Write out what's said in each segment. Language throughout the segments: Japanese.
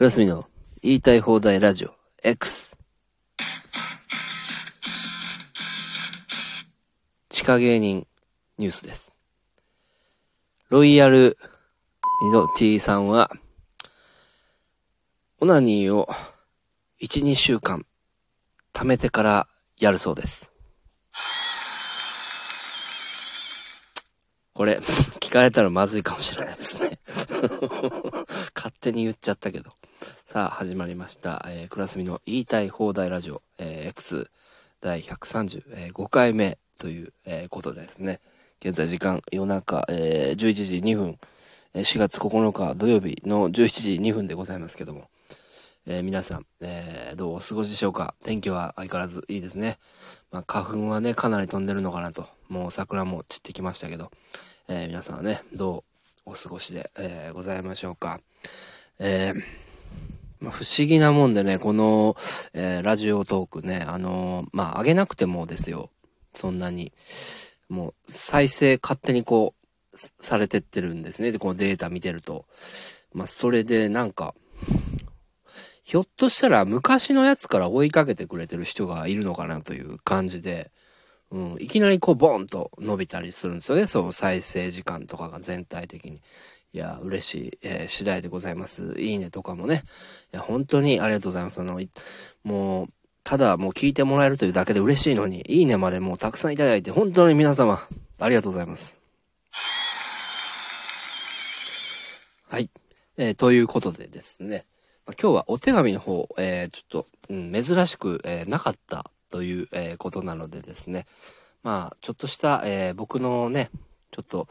クラスミの言いたい放題ラジオ X。地下芸人ニュースです。ロイヤルミドティさんは、オナニーを1、2週間貯めてからやるそうです。これ、聞かれたらまずいかもしれないですね。勝手に言っちゃったけど。さあ、始まりました。えー、クラスミの言いたい放題ラジオ、えー X 第135回目という、えーことですね。現在時間夜中、えー11時2分、えー4月9日土曜日の17時2分でございますけども。えー皆さん、えーどうお過ごしでしょうか？天気は相変わらずいいですね。まあ、花粉はね、かなり飛んでるのかなと。もう桜も散ってきましたけど。えー皆さんはね、どうお過ごしで、えーございましょうか？えー不思議なもんでね、この、えーラジオトークね、あのーまあ、上げなくてもですよ。そんなに。もう、再生勝手にこう、されてってるんですね。で、このデータ見てると。まあ、それでなんか、ひょっとしたら昔のやつから追いかけてくれてる人がいるのかなという感じで、うん、いきなりこうボーンと伸びたりするんですよね。そう、再生時間とかが全体的に。いや、嬉しい、えー次第でございます。いいねとかもね。いや、本当にありがとうございます。あの、もう、ただもう聞いてもらえるというだけで嬉しいのに、いいねまでもうたくさんいただいて、本当に皆様、ありがとうございます。はい。えーということでですね。ま今日はお手紙の方、えーちょっと、うん、珍しく、えーなかったという、えことなのでですね。まあ、ちょっとした、え僕のね、ちょっと、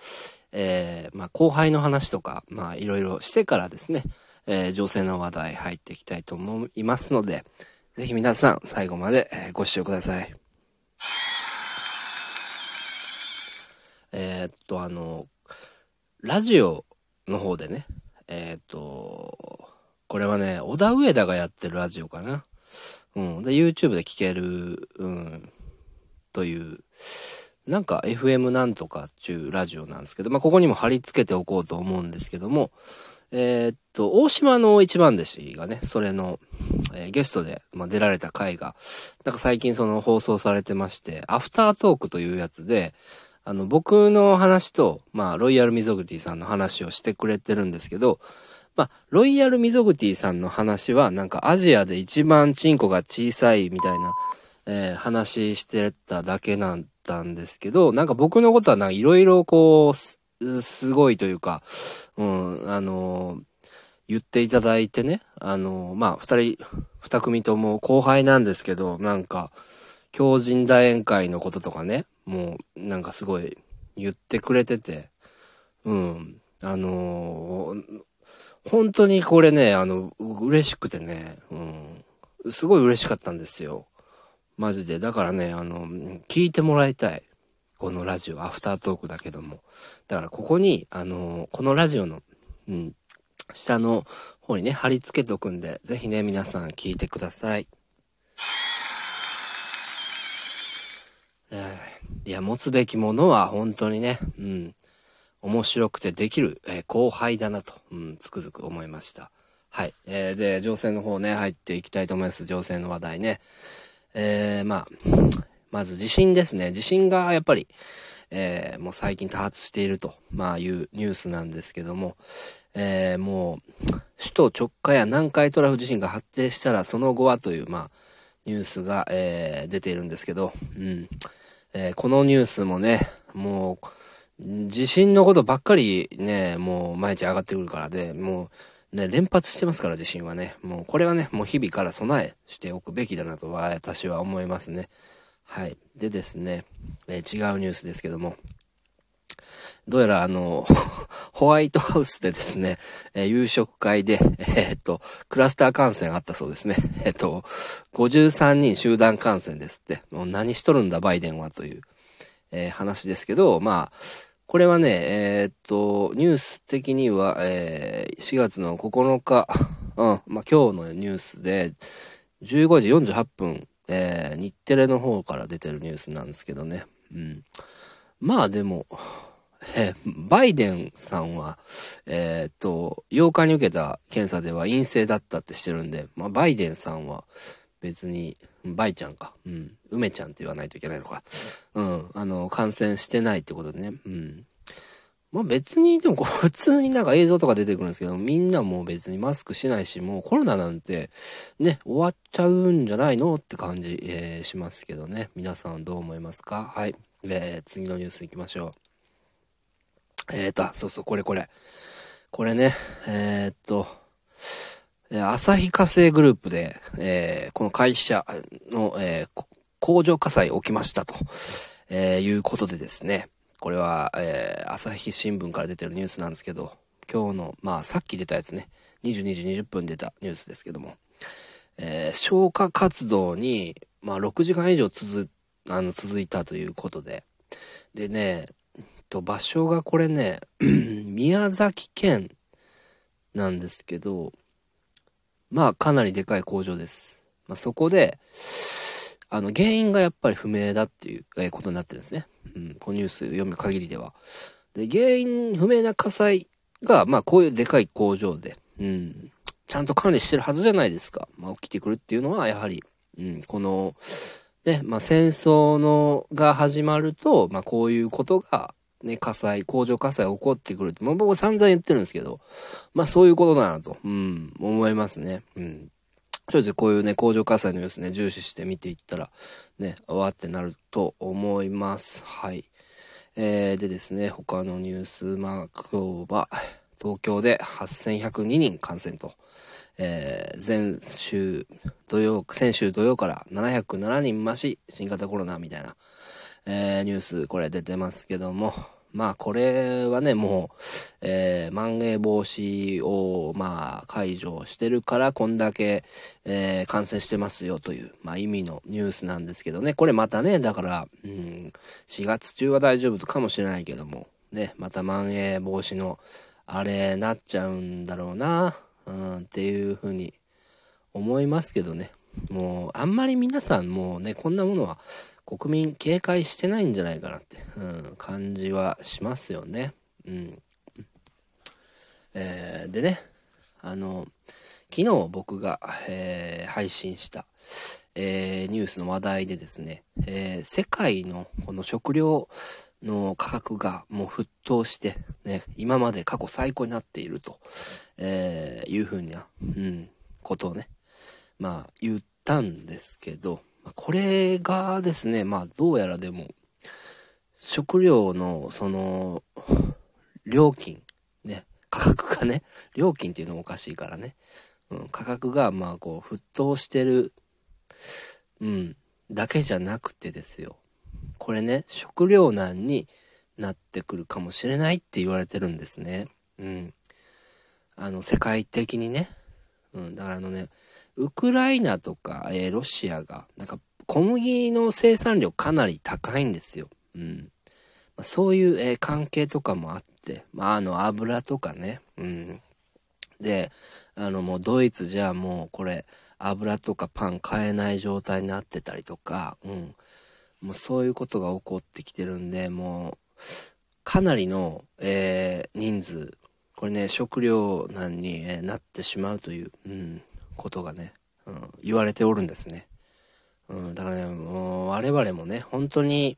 えーまあ、後輩の話とか、まあ、いろいろしてからですね、えー情勢の話題入っていきたいと思いますので、ぜひ皆さん最後まで、ご視聴ください。えーっと、あの、ラジオの方でね、えーっと、これはね、小田上田がやってるラジオかな。うん。で、YouTube で聴ける、うん、という、なんか FM なんとかっていうラジオなんですけど、まあ、ここにも貼り付けておこうと思うんですけども、えーっと、大島の一番弟子がね、それの、えーゲストで、まあ、出られた回が、なんか最近その放送されてまして、アフタートークというやつで、あの、僕の話と、まあ、ロイヤルミゾグティさんの話をしてくれてるんですけど、まあ、ロイヤルミゾグティさんの話は、なんかアジアで一番チンコが小さいみたいな、えー話してただけなんだんですけど、なんか僕のことはなんかいろいろこう、すごいというか、うん、あのー言っていただいてね、あのーまあ、二人、二組とも後輩なんですけど、なんか、強靭大宴会のこととかね、もう、なんかすごい言ってくれてて、うん、あのー本当にこれね、あの、嬉しくてね、うん、すごい嬉しかったんですよ。マジで。だからね、あの、聞いてもらいたい。このラジオ、アフタートークだけども。だからここに、あの、このラジオの、うん、下の方にね、貼り付けておくんで、ぜひね、皆さん聞いてください。えーいや、持つべきものは本当にね、うん、面白くてできる、えー後輩だなと、うん、つくづく思いました。はい。えーで、情勢の方ね、入っていきたいと思います。情勢の話題ね。えー、まあ、まず地震ですね。地震がやっぱり、えーもう最近多発していると、まあいうニュースなんですけども、えーもう、首都直下や南海トラフ地震が発生したらその後はという、まあ、ニュースが、えー出ているんですけど、うん。えーこのニュースもね、もう、地震のことばっかりね、もう毎日上がってくるからで、もうね、連発してますから地震はね。もうこれはね、もう日々から備えしておくべきだなと私は思いますね。はい。でですね、えー違うニュースですけども、どうやらあの、ホワイトハウスでですね、えー夕食会で、えーっと、クラスター感染あったそうですね。えーっと、53人集団感染ですって。もう何しとるんだ、バイデンはという、え話ですけど、まあ、これはね、えーっと、ニュース的には、えー4月の9日、うん、まあ今日のニュースで、15時48分、えー日テレの方から出てるニュースなんですけどね。うん。まあでも、えー、バイデンさんは、えー、っと、8日に受けた検査では陰性だったってしてるんで、まあ、バイデンさんは別に、バイちゃんか。うん。梅ちゃんって言わないといけないのか。うん。あの、感染してないってことでね。うん。まあ別に、でも 普通になんか映像とか出てくるんですけど、みんなもう別にマスクしないし、もうコロナなんてね、終わっちゃうんじゃないのって感じ、えー、しますけどね。皆さんどう思いますか？はい。えー、次のニュース行きましょう。えーと、そうそう、これこれ。これね、えー、っと、朝日火星グループで、えー、この会社の、えー、工場火災起きましたと、えー、いうことでですね、これは、えー、朝日新聞から出てるニュースなんですけど、今日の、まあ、さっき出たやつね、22時20分出たニュースですけども、えー、消火活動に、まあ、6時間以上続、あの、続いたということで、でね、と、場所がこれね、宮崎県なんですけど、まあ、かなりでかい工場です。まあ、そこで、あの、原因がやっぱり不明だっていうことになってるんですね。うん、このニュース読む限りでは。で、原因不明な火災が、まあこういうでかい工場で、うん、ちゃんと管理してるはずじゃないですか。まあ起きてくるっていうのは、やはり、うん、この、ね、まあ戦争のが始まると、まあこういうことが、ね、火災、工場火災起こってくるって、まあ僕散々言ってるんですけど、まあそういうことだなと、うん、思いますね。うん。とりあえずこういうね、工場火災の様子ね、重視して見ていったら、ね、わーってなると思います。はい。えー、でですね、他のニュース、まあ、今日は、東京で8102人感染と、えー、前週土曜、先週土曜から707人増し、新型コロナみたいな、えー、ニュース、これ出てますけども、まあこれはね、もう、えー、まん延防止を、まあ解除してるから、こんだけ、えー、感染してますよという、まあ意味のニュースなんですけどね、これまたね、だから、うん、4月中は大丈夫かもしれないけども、ね、またまん延防止の、あれ、なっちゃうんだろうな、うん、っていうふうに思いますけどね。もう、あんまり皆さんもうね、こんなものは国民警戒してないんじゃないかなって、うん、感じはしますよね。うん。えー、でね、あの、昨日僕が、えー、配信した、えー、ニュースの話題でですね、えー、世界のこの食料の価格がもう沸騰して、ね、今まで過去最高になっていると、えー、いうふうな、うん、ことをね、まあ言ったんですけど、これがですね、まあどうやらでも、食料のその、料金、ね、価格がね、料金っていうのもおかしいからね、うん、価格がまあこう沸騰してる、うん、だけじゃなくてですよ。これね、食糧難になってくるかもしれないって言われてるんですね。うん。あの、世界的にね。うん、だからあのね、ウクライナとか、えー、ロシアが、なんか小麦の生産量かなり高いんですよ。うん。まあ、そういう、えー、関係とかもあって、まあ、あの、油とかね。うん。で、あの、もうドイツじゃもうこれ、油とかパン買えない状態になってたりとか、うん。もうそういうことが起こってきてるんで、もう、かなりの、えー、人数、これね、食料難に、えー、なってしまうという、うん、ことがね、うん、言われておるんですね。うん、だからね、もう我々もね、本当に、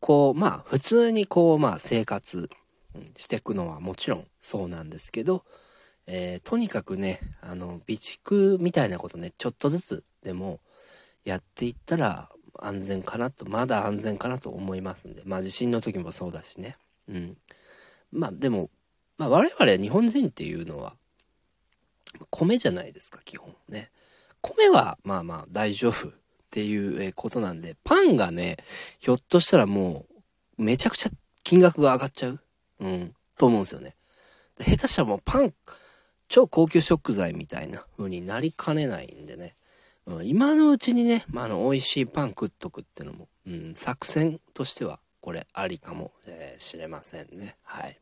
こう、まあ、普通にこう、まあ、生活していくのはもちろんそうなんですけど、えー、とにかくね、あの、備蓄みたいなことね、ちょっとずつでもやっていったら安全かなと、まだ安全かなと思いますんで、まあ地震の時もそうだしね。うん。まあでも、まあ我々日本人っていうのは、米じゃないですか、基本ね。米はまあまあ大丈夫っていうことなんで、パンがね、ひょっとしたらもう、めちゃくちゃ金額が上がっちゃう。うん、と思うんですよね。下手したらもうパン、超高級食材みたいな風になりかねないんでね。うん、今のうちにね、まあ、あの、美味しいパン食っとくってのも、うん、作戦としては、これありかもしれませんね。はい。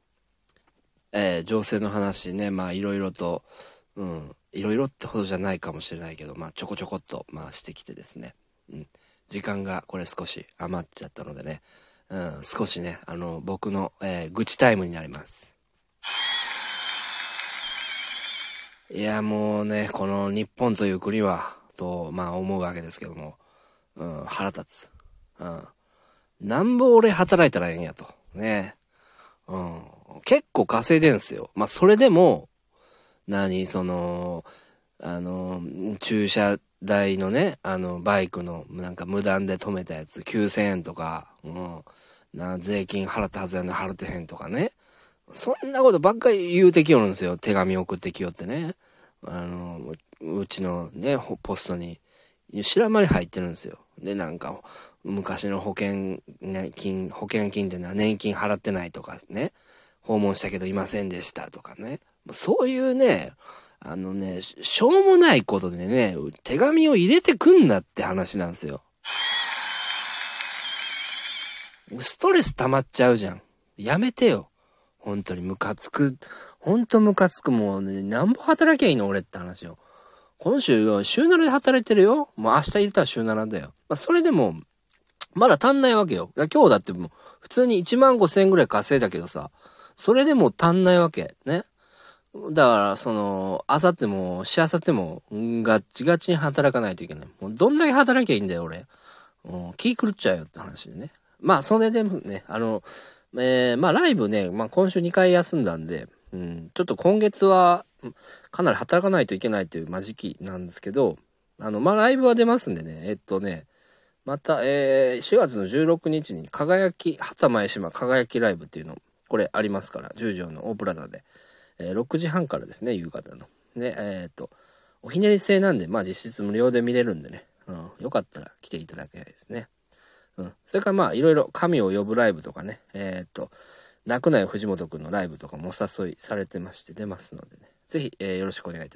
えー、情勢の話ね、まあいろいろと、うん、いろいろってほどじゃないかもしれないけど、まあちょこちょこっと、まあしてきてですね、うん、時間がこれ少し余っちゃったのでね、うん、少しね、あの、僕の、えー愚痴タイムになります。いや、もうね、この日本という国は、と、まあ思うわけですけども、うん、腹立つ。うん。なんぼ俺働いたらええんやと。ね。うん。結構稼いでんすよ。まあそれでも、何、その、あの、駐車代のね、あの、バイクの、なんか無断で止めたやつ、9000円とか、うん。な、税金払ったはずやの払ってへんとかね。そんなことばっかり言うてきよるんですよ。手紙送ってきよってね。あの、うちのね、ポストに、知らん間に入ってるんですよ。で、なんか、昔の保険、ね、金、保険金っていうのは年金払ってないとかね。訪問したけどいませんでしたとかね。そういうね、あのね、しょうもないことでね、手紙を入れてくんなって話なんですよ。ストレス溜まっちゃうじゃん。やめてよ。本当にムカつく。ほんとムカつく。もうね、なんぼ働きゃいいの俺って話よ。今週は週7で働いてるよ。もう明日入れたら週7だよ。まあ、それでも、まだ足んないわけよ。今日だってもう、普通に1万5千円ぐらい稼いだけどさ、それでも足んないわけ。ね。だから、その、あさっても、しあさっても、ガッチガチに働かないといけない。もうどんだけ働きゃいいんだよ、俺。う、気狂っちゃうよって話でね。まあ、それでもね、あの、えー、まあ、ライブね、まあ、今週2回休んだんで、うん、ちょっと今月は、かなり働かないといけないという、まあ、時期なんですけど、あの、まあ、ライブは出ますんでね、えっとね、また、えー、4月の16日に、輝き、畑前島輝きライブっていうの、これありますから、十条の大プラザで、えー6時半からですね、夕方の。で、えっ、と、おひねり制なんで、まあ実質無料で見れるんでね、うん、よかったら来ていただきたいですね。うん。それからまあ、いろいろ神を呼ぶライブとかね、えっ、と、泣くない藤本くんのライブとかもお誘いされてまして出ますのでね、ぜひ、えーよろしくお願いいたします。